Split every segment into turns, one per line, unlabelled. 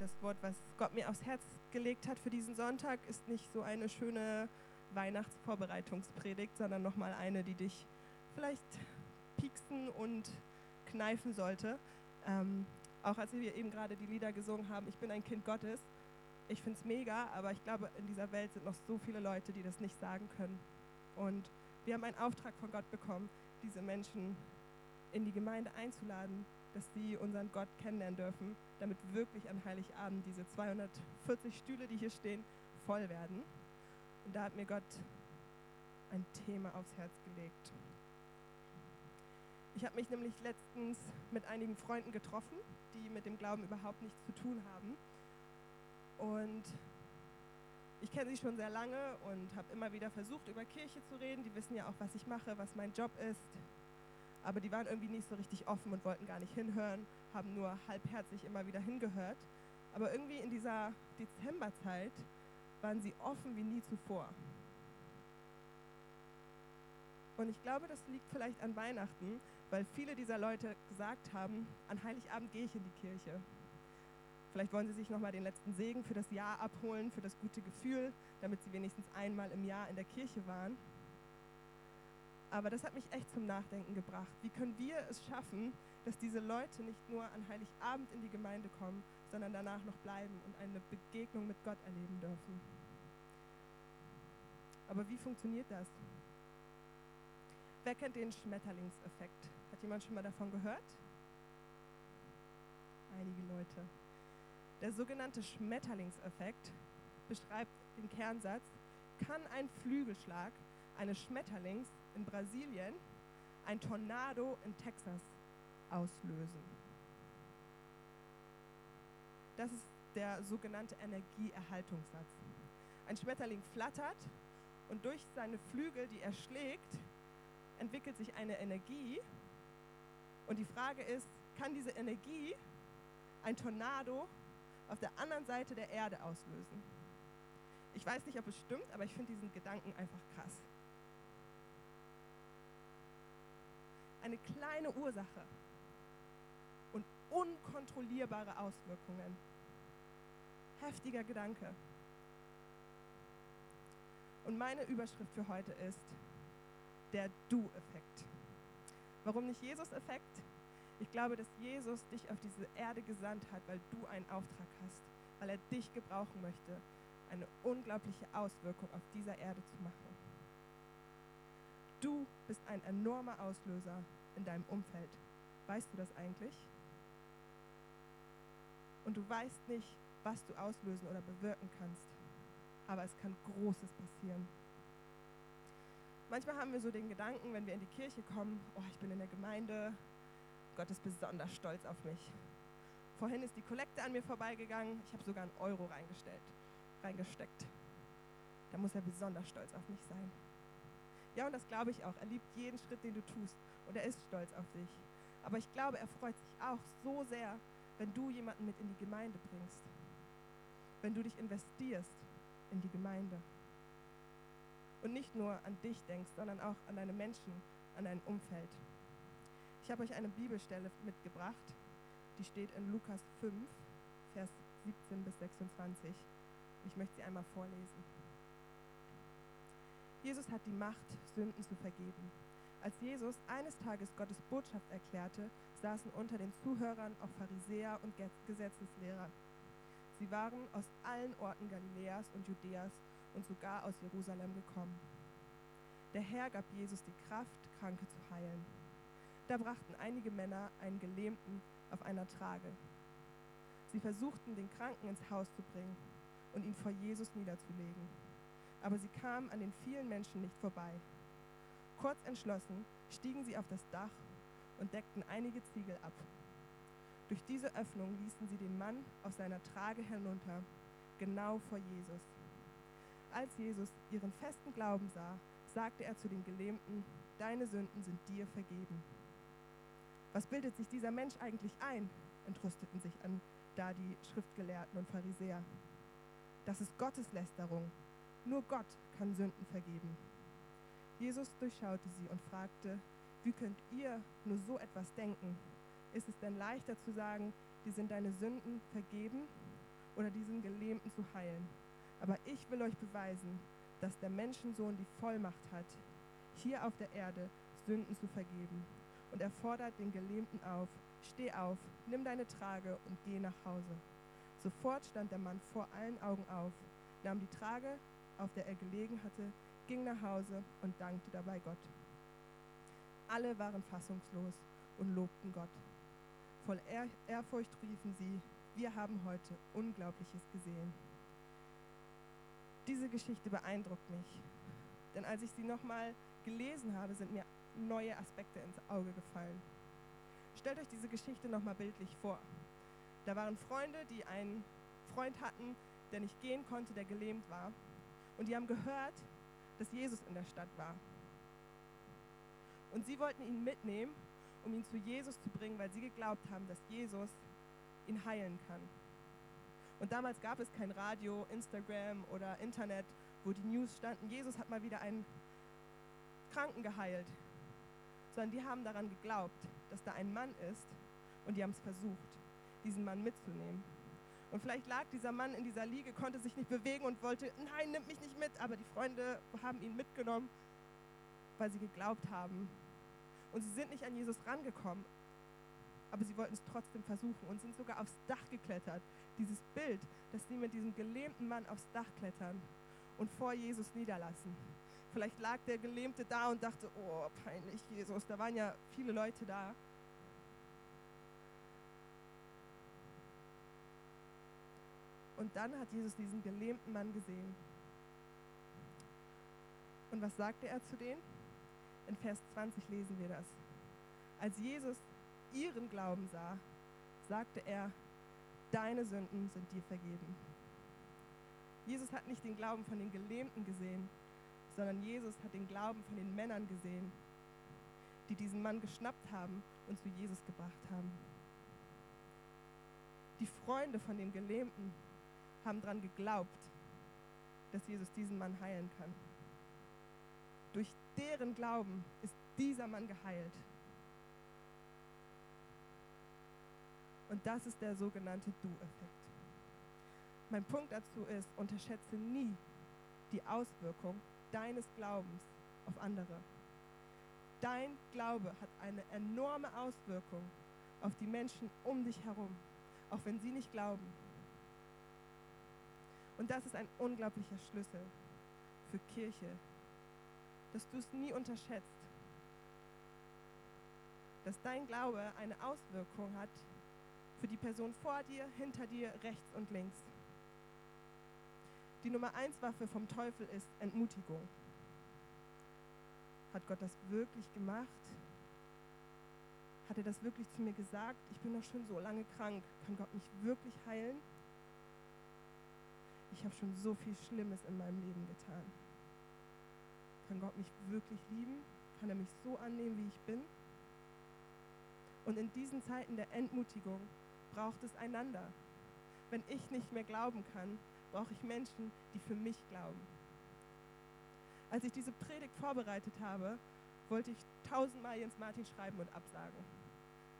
Das Wort, was Gott mir aufs Herz gelegt hat für diesen Sonntag, ist nicht so eine schöne Weihnachtsvorbereitungspredigt, sondern nochmal eine, die dich vielleicht pieksen und kneifen sollte. Ähm, auch als wir eben gerade die Lieder gesungen haben, ich bin ein Kind Gottes. Ich finde es mega, aber ich glaube, in dieser Welt sind noch so viele Leute, die das nicht sagen können. Und wir haben einen Auftrag von Gott bekommen, diese Menschen in die Gemeinde einzuladen, dass sie unseren Gott kennenlernen dürfen, damit wirklich an Heiligabend diese 240 Stühle, die hier stehen, voll werden. Und da hat mir Gott ein Thema aufs Herz gelegt. Ich habe mich nämlich letztens mit einigen Freunden getroffen, die mit dem Glauben überhaupt nichts zu tun haben. Und ich kenne sie schon sehr lange und habe immer wieder versucht, über Kirche zu reden. Die wissen ja auch, was ich mache, was mein Job ist. Aber die waren irgendwie nicht so richtig offen und wollten gar nicht hinhören, haben nur halbherzig immer wieder hingehört. Aber irgendwie in dieser Dezemberzeit waren sie offen wie nie zuvor. Und ich glaube, das liegt vielleicht an Weihnachten, weil viele dieser Leute gesagt haben, an Heiligabend gehe ich in die Kirche. Vielleicht wollen sie sich nochmal den letzten Segen für das Jahr abholen, für das gute Gefühl, damit sie wenigstens einmal im Jahr in der Kirche waren. Aber das hat mich echt zum Nachdenken gebracht. Wie können wir es schaffen, dass diese Leute nicht nur an Heiligabend in die Gemeinde kommen, sondern danach noch bleiben und eine Begegnung mit Gott erleben dürfen? Aber wie funktioniert das? Wer kennt den Schmetterlingseffekt? Hat jemand schon mal davon gehört? Einige Leute. Der sogenannte Schmetterlingseffekt beschreibt den Kernsatz, kann ein Flügelschlag eines Schmetterlings in Brasilien ein Tornado in Texas auslösen. Das ist der sogenannte Energieerhaltungssatz. Ein Schmetterling flattert und durch seine Flügel, die er schlägt, entwickelt sich eine Energie. Und die Frage ist, kann diese Energie ein Tornado auf der anderen Seite der Erde auslösen? Ich weiß nicht, ob es stimmt, aber ich finde diesen Gedanken einfach krass. Eine kleine Ursache und unkontrollierbare Auswirkungen. Heftiger Gedanke. Und meine Überschrift für heute ist der Du-Effekt. Warum nicht Jesus-Effekt? Ich glaube, dass Jesus dich auf diese Erde gesandt hat, weil du einen Auftrag hast, weil er dich gebrauchen möchte, eine unglaubliche Auswirkung auf dieser Erde zu machen. Du bist ein enormer Auslöser in deinem Umfeld. Weißt du das eigentlich? Und du weißt nicht, was du auslösen oder bewirken kannst. Aber es kann Großes passieren. Manchmal haben wir so den Gedanken, wenn wir in die Kirche kommen, oh, ich bin in der Gemeinde, Gott ist besonders stolz auf mich. Vorhin ist die Kollekte an mir vorbeigegangen, ich habe sogar einen Euro reingestellt, reingesteckt. Da muss er besonders stolz auf mich sein. Ja, und das glaube ich auch. Er liebt jeden Schritt, den du tust. Und er ist stolz auf dich. Aber ich glaube, er freut sich auch so sehr, wenn du jemanden mit in die Gemeinde bringst. Wenn du dich investierst in die Gemeinde. Und nicht nur an dich denkst, sondern auch an deine Menschen, an dein Umfeld. Ich habe euch eine Bibelstelle mitgebracht, die steht in Lukas 5, Vers 17 bis 26. Ich möchte sie einmal vorlesen. Jesus hat die Macht, Sünden zu vergeben. Als Jesus eines Tages Gottes Botschaft erklärte, saßen unter den Zuhörern auch Pharisäer und Gesetzeslehrer. Sie waren aus allen Orten Galiläas und Judäas und sogar aus Jerusalem gekommen. Der Herr gab Jesus die Kraft, Kranke zu heilen. Da brachten einige Männer einen Gelähmten auf einer Trage. Sie versuchten, den Kranken ins Haus zu bringen und ihn vor Jesus niederzulegen aber sie kamen an den vielen Menschen nicht vorbei. Kurz entschlossen stiegen sie auf das Dach und deckten einige Ziegel ab. Durch diese Öffnung ließen sie den Mann auf seiner Trage herunter, genau vor Jesus. Als Jesus ihren festen Glauben sah, sagte er zu den Gelähmten, Deine Sünden sind dir vergeben. Was bildet sich dieser Mensch eigentlich ein? entrüsteten sich an da die Schriftgelehrten und Pharisäer. Das ist Gotteslästerung, nur Gott kann Sünden vergeben. Jesus durchschaute sie und fragte, wie könnt ihr nur so etwas denken? Ist es denn leichter zu sagen, die sind deine Sünden vergeben, oder diesen Gelähmten zu heilen. Aber ich will euch beweisen, dass der Menschensohn die Vollmacht hat, hier auf der Erde Sünden zu vergeben. Und er fordert den Gelähmten auf, steh auf, nimm deine Trage und geh nach Hause. Sofort stand der Mann vor allen Augen auf, nahm die Trage, auf der er gelegen hatte, ging nach Hause und dankte dabei Gott. Alle waren fassungslos und lobten Gott. Voll Ehrfurcht riefen sie, wir haben heute Unglaubliches gesehen. Diese Geschichte beeindruckt mich, denn als ich sie nochmal gelesen habe, sind mir neue Aspekte ins Auge gefallen. Stellt euch diese Geschichte nochmal bildlich vor. Da waren Freunde, die einen Freund hatten, der nicht gehen konnte, der gelähmt war. Und die haben gehört, dass Jesus in der Stadt war. Und sie wollten ihn mitnehmen, um ihn zu Jesus zu bringen, weil sie geglaubt haben, dass Jesus ihn heilen kann. Und damals gab es kein Radio, Instagram oder Internet, wo die News standen, Jesus hat mal wieder einen Kranken geheilt, sondern die haben daran geglaubt, dass da ein Mann ist und die haben es versucht, diesen Mann mitzunehmen. Und vielleicht lag dieser Mann in dieser Liege, konnte sich nicht bewegen und wollte, nein, nimm mich nicht mit, aber die Freunde haben ihn mitgenommen, weil sie geglaubt haben, und sie sind nicht an Jesus rangekommen, aber sie wollten es trotzdem versuchen und sind sogar aufs Dach geklettert. Dieses Bild, dass sie mit diesem gelähmten Mann aufs Dach klettern und vor Jesus niederlassen. Vielleicht lag der Gelähmte da und dachte, oh, peinlich, Jesus. Da waren ja viele Leute da. Und dann hat Jesus diesen gelähmten Mann gesehen. Und was sagte er zu denen? In Vers 20 lesen wir das. Als Jesus ihren Glauben sah, sagte er, deine Sünden sind dir vergeben. Jesus hat nicht den Glauben von den Gelähmten gesehen, sondern Jesus hat den Glauben von den Männern gesehen, die diesen Mann geschnappt haben und zu Jesus gebracht haben. Die Freunde von dem Gelähmten haben daran geglaubt, dass Jesus diesen Mann heilen kann. Durch deren Glauben ist dieser Mann geheilt. Und das ist der sogenannte Du-Effekt. Mein Punkt dazu ist, unterschätze nie die Auswirkung deines Glaubens auf andere. Dein Glaube hat eine enorme Auswirkung auf die Menschen um dich herum, auch wenn sie nicht glauben. Und das ist ein unglaublicher Schlüssel für Kirche, dass du es nie unterschätzt, dass dein Glaube eine Auswirkung hat für die Person vor dir, hinter dir, rechts und links. Die Nummer eins Waffe vom Teufel ist Entmutigung. Hat Gott das wirklich gemacht? Hat er das wirklich zu mir gesagt? Ich bin doch schon so lange krank. Kann Gott mich wirklich heilen? Ich habe schon so viel Schlimmes in meinem Leben getan. Kann Gott mich wirklich lieben? Kann er mich so annehmen, wie ich bin? Und in diesen Zeiten der Entmutigung braucht es einander. Wenn ich nicht mehr glauben kann, brauche ich Menschen, die für mich glauben. Als ich diese Predigt vorbereitet habe, wollte ich tausendmal Jens Martin schreiben und absagen,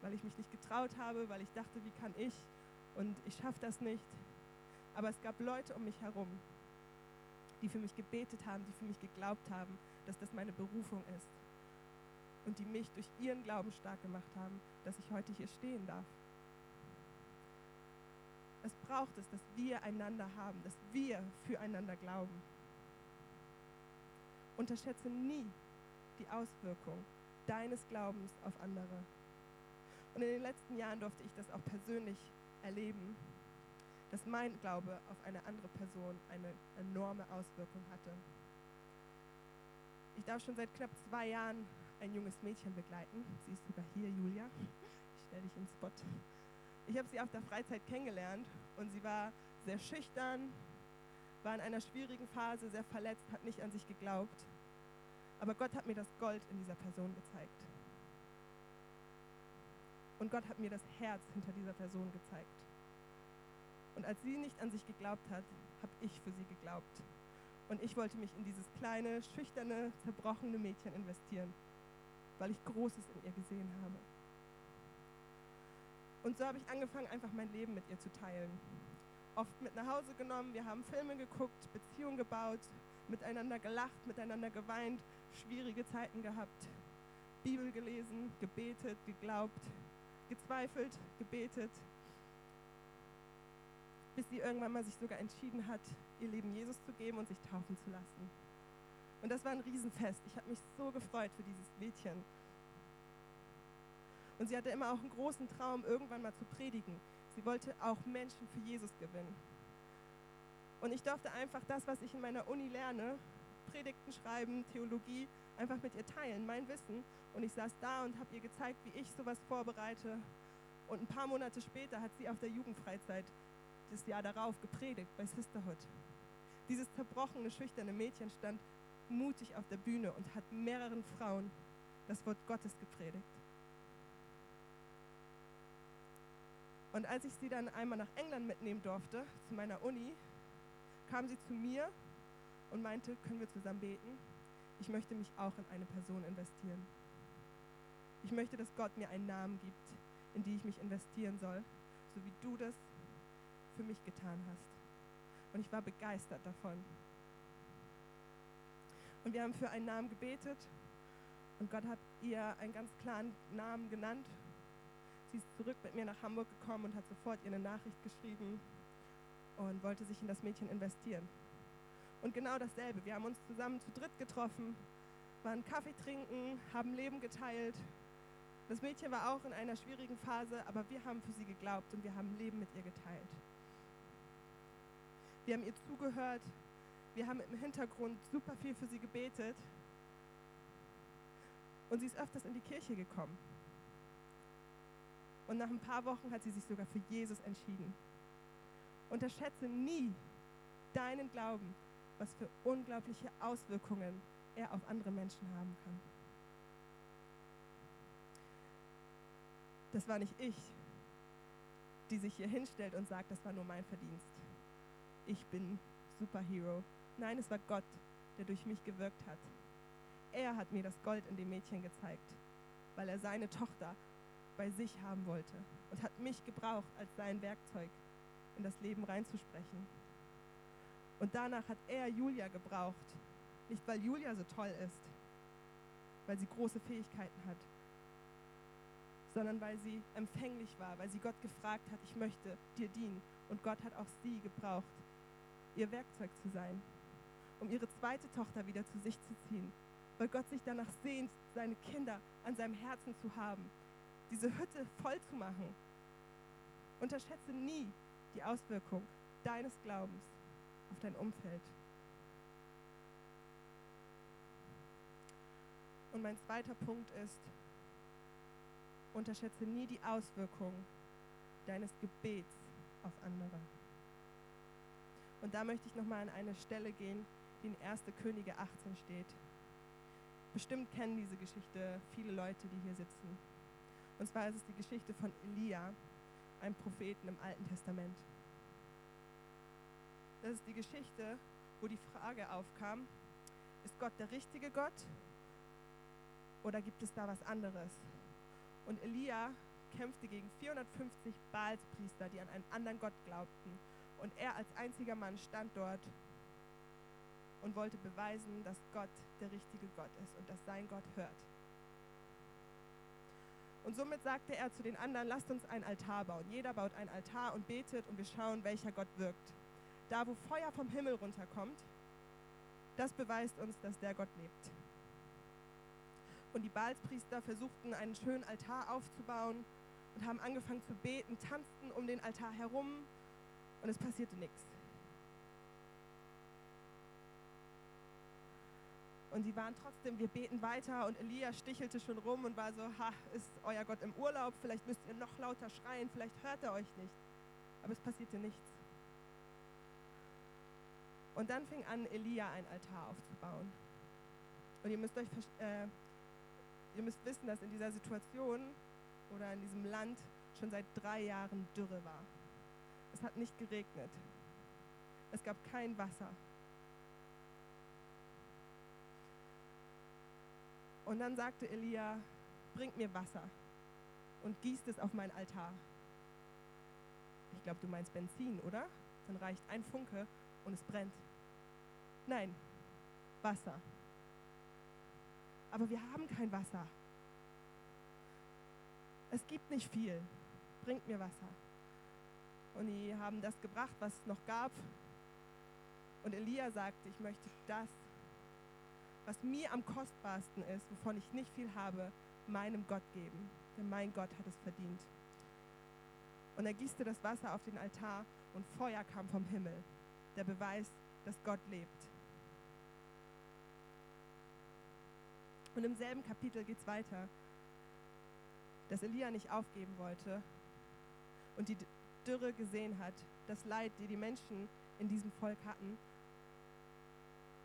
weil ich mich nicht getraut habe, weil ich dachte, wie kann ich und ich schaffe das nicht. Aber es gab Leute um mich herum, die für mich gebetet haben, die für mich geglaubt haben, dass das meine Berufung ist. Und die mich durch ihren Glauben stark gemacht haben, dass ich heute hier stehen darf. Es braucht es, dass wir einander haben, dass wir füreinander glauben. Unterschätze nie die Auswirkung deines Glaubens auf andere. Und in den letzten Jahren durfte ich das auch persönlich erleben, dass mein Glaube auf eine andere Person eine enorme Auswirkung hatte. Ich darf schon seit knapp zwei Jahren ein junges Mädchen begleiten. Sie ist sogar hier, Julia. Ich stelle dich ins Spot. Ich habe sie auf der Freizeit kennengelernt und sie war sehr schüchtern, war in einer schwierigen Phase, sehr verletzt, hat nicht an sich geglaubt. Aber Gott hat mir das Gold in dieser Person gezeigt. Und Gott hat mir das Herz hinter dieser Person gezeigt. Und als sie nicht an sich geglaubt hat, habe ich für sie geglaubt. Und ich wollte mich in dieses kleine, schüchterne, zerbrochene Mädchen investieren, weil ich Großes in ihr gesehen habe. Und so habe ich angefangen, einfach mein Leben mit ihr zu teilen. oft mit nach Hause genommen. Wir haben Filme geguckt, Beziehungen gebaut, miteinander gelacht, miteinander geweint, schwierige Zeiten gehabt, Bibel gelesen, gebetet, geglaubt, gezweifelt, gebetet, bis sie irgendwann mal sich sogar entschieden hat, ihr Leben Jesus zu geben und sich taufen zu lassen. Und das war ein Riesenfest. Ich habe mich so gefreut für dieses Mädchen. Und sie hatte immer auch einen großen Traum, irgendwann mal zu predigen. Sie wollte auch Menschen für Jesus gewinnen. Und ich durfte einfach das, was ich in meiner Uni lerne, Predigten schreiben, Theologie, einfach mit ihr teilen, mein Wissen. Und ich saß da und habe ihr gezeigt, wie ich sowas vorbereite. Und ein paar Monate später hat sie auf der Jugendfreizeit das Jahr darauf gepredigt bei Sisterhood. Dieses zerbrochene, schüchterne Mädchen stand mutig auf der Bühne und hat mehreren Frauen das Wort Gottes gepredigt. Und als ich sie dann einmal nach England mitnehmen durfte, zu meiner Uni, kam sie zu mir und meinte, können wir zusammen beten? Ich möchte mich auch in eine Person investieren. Ich möchte, dass Gott mir einen Namen gibt, in die ich mich investieren soll, so wie du das für mich getan hast. Und ich war begeistert davon. Und wir haben für einen Namen gebetet und Gott hat ihr einen ganz klaren Namen genannt. Sie ist zurück mit mir nach Hamburg gekommen und hat sofort ihr eine Nachricht geschrieben und wollte sich in das Mädchen investieren. Und genau dasselbe. Wir haben uns zusammen zu dritt getroffen, waren Kaffee trinken, haben Leben geteilt. Das Mädchen war auch in einer schwierigen Phase, aber wir haben für sie geglaubt und wir haben Leben mit ihr geteilt. Wir haben ihr zugehört. Wir haben im Hintergrund super viel für sie gebetet. Und sie ist öfters in die Kirche gekommen. Und nach ein paar Wochen hat sie sich sogar für Jesus entschieden. Unterschätze nie deinen Glauben, was für unglaubliche Auswirkungen er auf andere Menschen haben kann. Das war nicht ich, die sich hier hinstellt und sagt, das war nur mein Verdienst ich bin Superhero. Nein, es war Gott, der durch mich gewirkt hat. Er hat mir das Gold in dem Mädchen gezeigt, weil er seine Tochter bei sich haben wollte und hat mich gebraucht als sein Werkzeug, in das Leben reinzusprechen. Und danach hat er Julia gebraucht, nicht weil Julia so toll ist, weil sie große Fähigkeiten hat, sondern weil sie empfänglich war, weil sie Gott gefragt hat, ich möchte dir dienen. Und Gott hat auch sie gebraucht, ihr Werkzeug zu sein, um ihre zweite Tochter wieder zu sich zu ziehen, weil Gott sich danach sehnt, seine Kinder an seinem Herzen zu haben, diese Hütte voll zu machen. Unterschätze nie die Auswirkung deines Glaubens auf dein Umfeld. Und mein zweiter Punkt ist, unterschätze nie die Auswirkung deines Gebets auf andere. Und da möchte ich nochmal an eine Stelle gehen, die in 1. Könige 18 steht. Bestimmt kennen diese Geschichte viele Leute, die hier sitzen. Und zwar ist es die Geschichte von Elia, einem Propheten im Alten Testament. Das ist die Geschichte, wo die Frage aufkam, ist Gott der richtige Gott oder gibt es da was anderes? Und Elia kämpfte gegen 450 Baalspriester, die an einen anderen Gott glaubten und er als einziger Mann stand dort und wollte beweisen, dass Gott der richtige Gott ist und dass sein Gott hört. Und somit sagte er zu den anderen, lasst uns ein Altar bauen. Jeder baut ein Altar und betet und wir schauen, welcher Gott wirkt. Da, wo Feuer vom Himmel runterkommt, das beweist uns, dass der Gott lebt. Und die Baalspriester versuchten, einen schönen Altar aufzubauen und haben angefangen zu beten, tanzten um den Altar herum und es passierte nichts. Und sie waren trotzdem, wir beten weiter und Elia stichelte schon rum und war so, ha, ist euer Gott im Urlaub, vielleicht müsst ihr noch lauter schreien, vielleicht hört er euch nicht. Aber es passierte nichts. Und dann fing an, Elia ein Altar aufzubauen. Und ihr müsst, euch, äh, ihr müsst wissen, dass in dieser Situation oder in diesem Land schon seit drei Jahren Dürre war. Es hat nicht geregnet. Es gab kein Wasser. Und dann sagte Elia, bringt mir Wasser und gießt es auf meinen Altar. Ich glaube, du meinst Benzin, oder? dann reicht ein Funke und es brennt. Nein, Wasser. Aber wir haben kein Wasser. Es gibt nicht viel. Bringt mir Wasser. Und die haben das gebracht, was es noch gab. Und Elia sagte, ich möchte das, was mir am kostbarsten ist, wovon ich nicht viel habe, meinem Gott geben. Denn mein Gott hat es verdient. Und er gießte das Wasser auf den Altar und Feuer kam vom Himmel. Der Beweis, dass Gott lebt. Und im selben Kapitel geht es weiter, dass Elia nicht aufgeben wollte und die Dürre gesehen hat, das Leid, die die Menschen in diesem Volk hatten.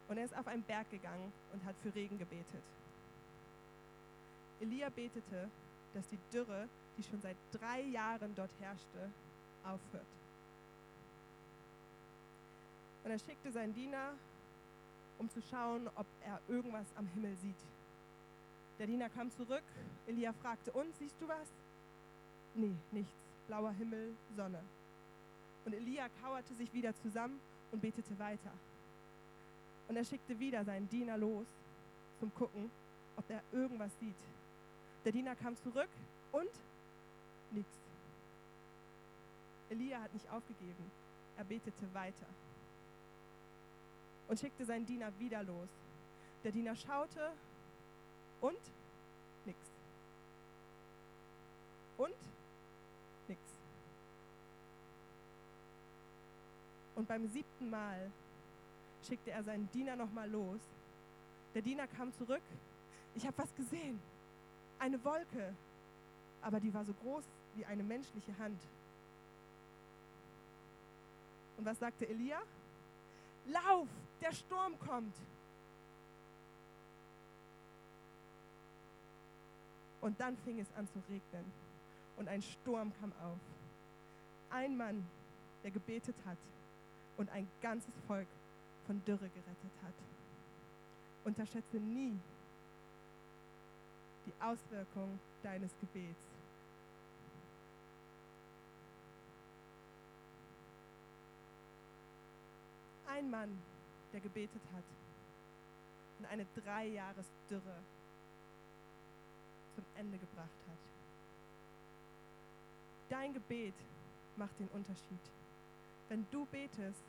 Und er ist auf einen Berg gegangen und hat für Regen gebetet. Elia betete, dass die Dürre, die schon seit drei Jahren dort herrschte, aufhört. Und er schickte seinen Diener, um zu schauen, ob er irgendwas am Himmel sieht. Der Diener kam zurück. Elia fragte, und siehst du was? Nee, nichts. Blauer Himmel, Sonne. Und Elia kauerte sich wieder zusammen und betete weiter. Und er schickte wieder seinen Diener los zum Gucken, ob er irgendwas sieht. Der Diener kam zurück und nichts. Elia hat nicht aufgegeben. Er betete weiter und schickte seinen Diener wieder los. Der Diener schaute und Und beim siebten Mal schickte er seinen Diener nochmal los. Der Diener kam zurück. Ich habe was gesehen. Eine Wolke. Aber die war so groß wie eine menschliche Hand. Und was sagte Elia? Lauf, der Sturm kommt. Und dann fing es an zu regnen und ein Sturm kam auf. Ein Mann, der gebetet hat und ein ganzes Volk von Dürre gerettet hat. Unterschätze nie die Auswirkung deines Gebets. Ein Mann, der gebetet hat und eine Dreijahresdürre zum Ende gebracht hat. Dein Gebet macht den Unterschied. Wenn du betest,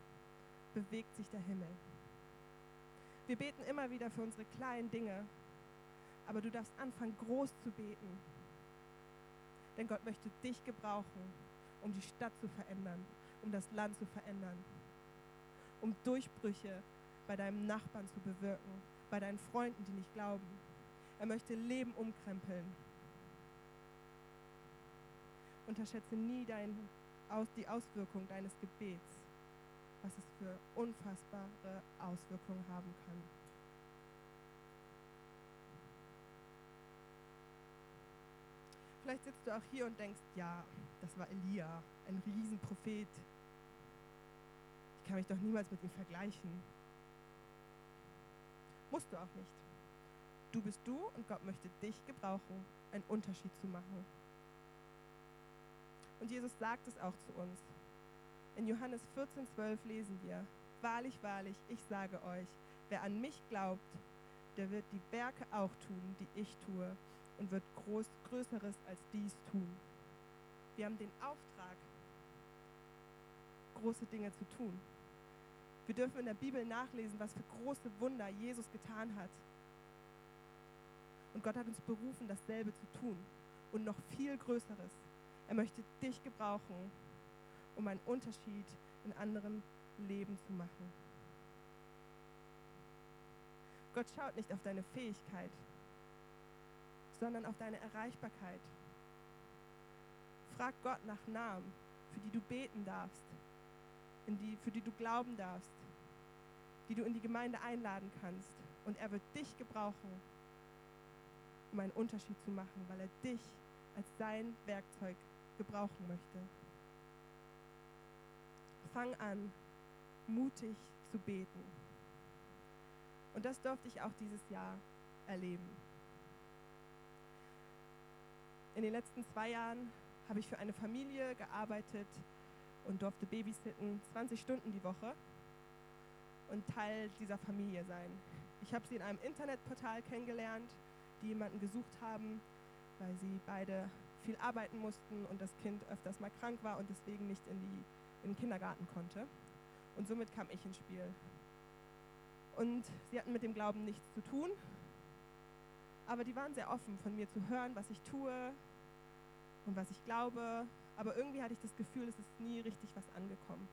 bewegt sich der Himmel. Wir beten immer wieder für unsere kleinen Dinge, aber du darfst anfangen, groß zu beten. Denn Gott möchte dich gebrauchen, um die Stadt zu verändern, um das Land zu verändern, um Durchbrüche bei deinem Nachbarn zu bewirken, bei deinen Freunden, die nicht glauben. Er möchte Leben umkrempeln. Unterschätze nie dein, aus, die Auswirkung deines Gebets, was es für unfassbare Auswirkungen haben kann. Vielleicht sitzt du auch hier und denkst, ja, das war Elia, ein Riesenprophet. Ich kann mich doch niemals mit ihm vergleichen. Musst du auch nicht. Du bist du und Gott möchte dich gebrauchen, einen Unterschied zu machen. Und Jesus sagt es auch zu uns. In Johannes 14, 12 lesen wir, Wahrlich, wahrlich, ich sage euch, wer an mich glaubt, der wird die Werke auch tun, die ich tue, und wird groß, Größeres als dies tun. Wir haben den Auftrag, große Dinge zu tun. Wir dürfen in der Bibel nachlesen, was für große Wunder Jesus getan hat. Und Gott hat uns berufen, dasselbe zu tun und noch viel Größeres. Er möchte dich gebrauchen, um einen Unterschied in anderen Leben zu machen. Gott schaut nicht auf deine Fähigkeit, sondern auf deine Erreichbarkeit. Frag Gott nach Namen, für die du beten darfst, die, für die du glauben darfst, die du in die Gemeinde einladen kannst. Und er wird dich gebrauchen, um einen Unterschied zu machen, weil er dich als sein Werkzeug gebrauchen möchte. Fang an, mutig zu beten. Und das durfte ich auch dieses Jahr erleben. In den letzten zwei Jahren habe ich für eine Familie gearbeitet und durfte babysitten 20 Stunden die Woche und Teil dieser Familie sein. Ich habe sie in einem Internetportal kennengelernt, die jemanden gesucht haben, weil sie beide viel arbeiten mussten und das Kind öfters mal krank war und deswegen nicht in, die, in den Kindergarten konnte. Und somit kam ich ins Spiel. Und sie hatten mit dem Glauben nichts zu tun, aber die waren sehr offen, von mir zu hören, was ich tue und was ich glaube. Aber irgendwie hatte ich das Gefühl, es ist nie richtig was angekommen.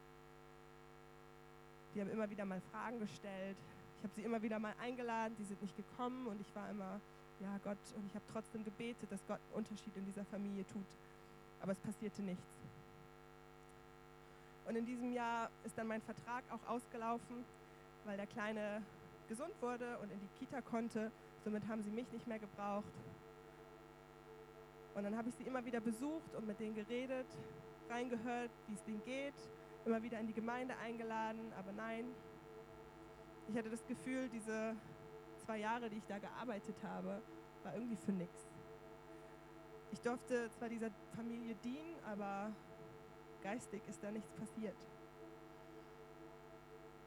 Die haben immer wieder mal Fragen gestellt. Ich habe sie immer wieder mal eingeladen, die sind nicht gekommen und ich war immer, ja Gott, und ich habe trotzdem gebetet, dass Gott einen Unterschied in dieser Familie tut. Aber es passierte nichts. Und in diesem Jahr ist dann mein Vertrag auch ausgelaufen, weil der Kleine gesund wurde und in die Kita konnte. Somit haben sie mich nicht mehr gebraucht. Und dann habe ich sie immer wieder besucht und mit denen geredet, reingehört, wie es denen geht, immer wieder in die Gemeinde eingeladen, aber nein. Ich hatte das Gefühl, diese zwei Jahre, die ich da gearbeitet habe, war irgendwie für nichts. Ich durfte zwar dieser Familie dienen, aber geistig ist da nichts passiert.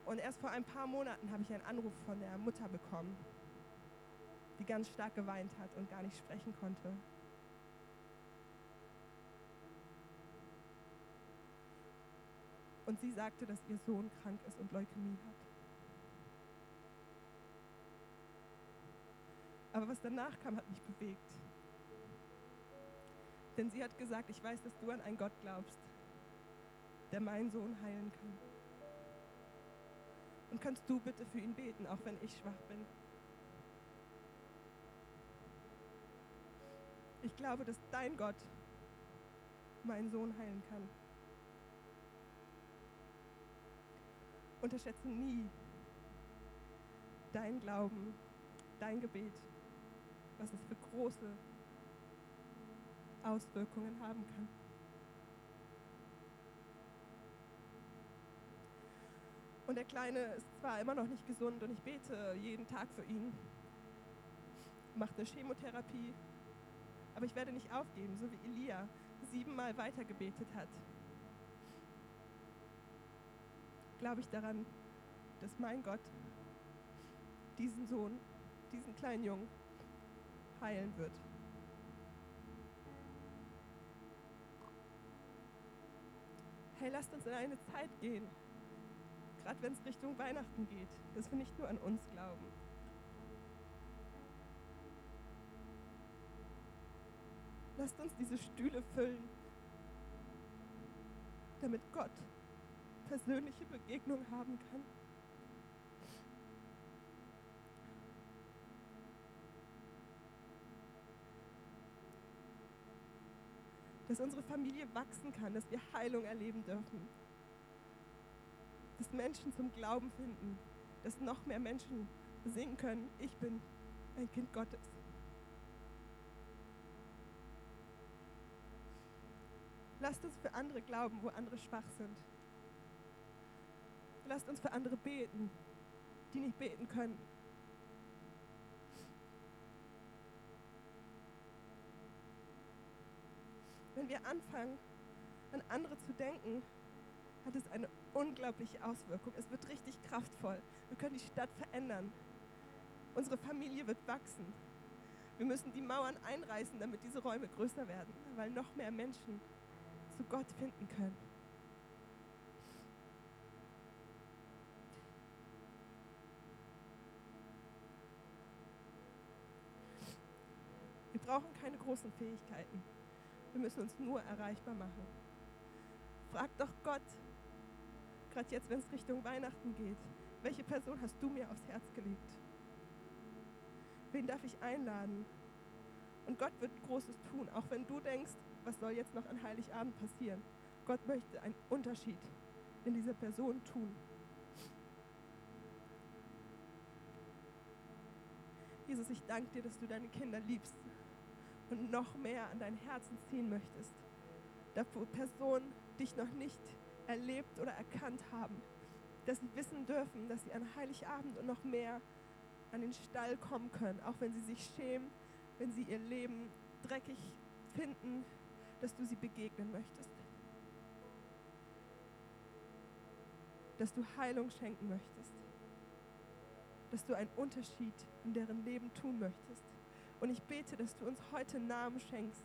Und erst vor ein paar Monaten habe ich einen Anruf von der Mutter bekommen, die ganz stark geweint hat und gar nicht sprechen konnte. Und sie sagte, dass ihr Sohn krank ist und Leukämie hat. Aber was danach kam, hat mich bewegt. Denn sie hat gesagt, ich weiß, dass du an einen Gott glaubst, der meinen Sohn heilen kann. Und kannst du bitte für ihn beten, auch wenn ich schwach bin? Ich glaube, dass dein Gott meinen Sohn heilen kann. Unterschätze nie dein Glauben, dein Gebet, was es für große Auswirkungen haben kann. Und der Kleine ist zwar immer noch nicht gesund und ich bete jeden Tag für ihn, macht eine Chemotherapie, aber ich werde nicht aufgeben, so wie Elia siebenmal weitergebetet hat. Glaube ich daran, dass mein Gott diesen Sohn, diesen kleinen Jungen heilen wird. Hey, lasst uns in eine Zeit gehen, gerade wenn es Richtung Weihnachten geht, dass wir nicht nur an uns glauben. Lasst uns diese Stühle füllen, damit Gott persönliche Begegnung haben kann. Dass unsere Familie wachsen kann, dass wir Heilung erleben dürfen dass Menschen zum Glauben finden, dass noch mehr Menschen singen können, ich bin ein Kind Gottes. Lasst uns für andere glauben, wo andere schwach sind. Lasst uns für andere beten, die nicht beten können. Wenn wir anfangen, an andere zu denken, hat es eine unglaubliche Auswirkung. Es wird richtig kraftvoll. Wir können die Stadt verändern. Unsere Familie wird wachsen. Wir müssen die Mauern einreißen, damit diese Räume größer werden, weil noch mehr Menschen zu Gott finden können. Wir brauchen keine großen Fähigkeiten. Wir müssen uns nur erreichbar machen. Frag doch Gott, gerade jetzt, wenn es Richtung Weihnachten geht, welche Person hast du mir aufs Herz gelegt? Wen darf ich einladen? Und Gott wird Großes tun, auch wenn du denkst, was soll jetzt noch an Heiligabend passieren? Gott möchte einen Unterschied in dieser Person tun. Jesus, ich danke dir, dass du deine Kinder liebst und noch mehr an dein Herzen ziehen möchtest. Da Personen dich noch nicht erlebt oder erkannt haben, dass sie wissen dürfen, dass sie an Heiligabend und noch mehr an den Stall kommen können, auch wenn sie sich schämen, wenn sie ihr Leben dreckig finden, dass du sie begegnen möchtest. dass du Heilung schenken möchtest, dass du einen Unterschied in deren Leben tun möchtest. Und ich bete, dass du uns heute Namen schenkst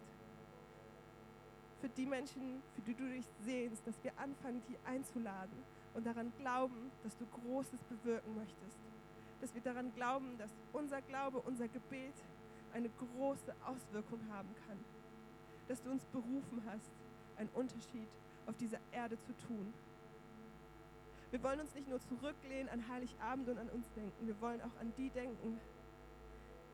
für die Menschen, für die du dich sehnst, dass wir anfangen, die einzuladen und daran glauben, dass du Großes bewirken möchtest. Dass wir daran glauben, dass unser Glaube, unser Gebet eine große Auswirkung haben kann. Dass du uns berufen hast, einen Unterschied auf dieser Erde zu tun. Wir wollen uns nicht nur zurücklehnen an Heiligabend und an uns denken, wir wollen auch an die denken,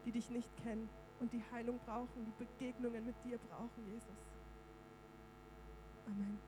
die dich nicht kennen und die Heilung brauchen, die Begegnungen mit dir brauchen, Jesus. Amen.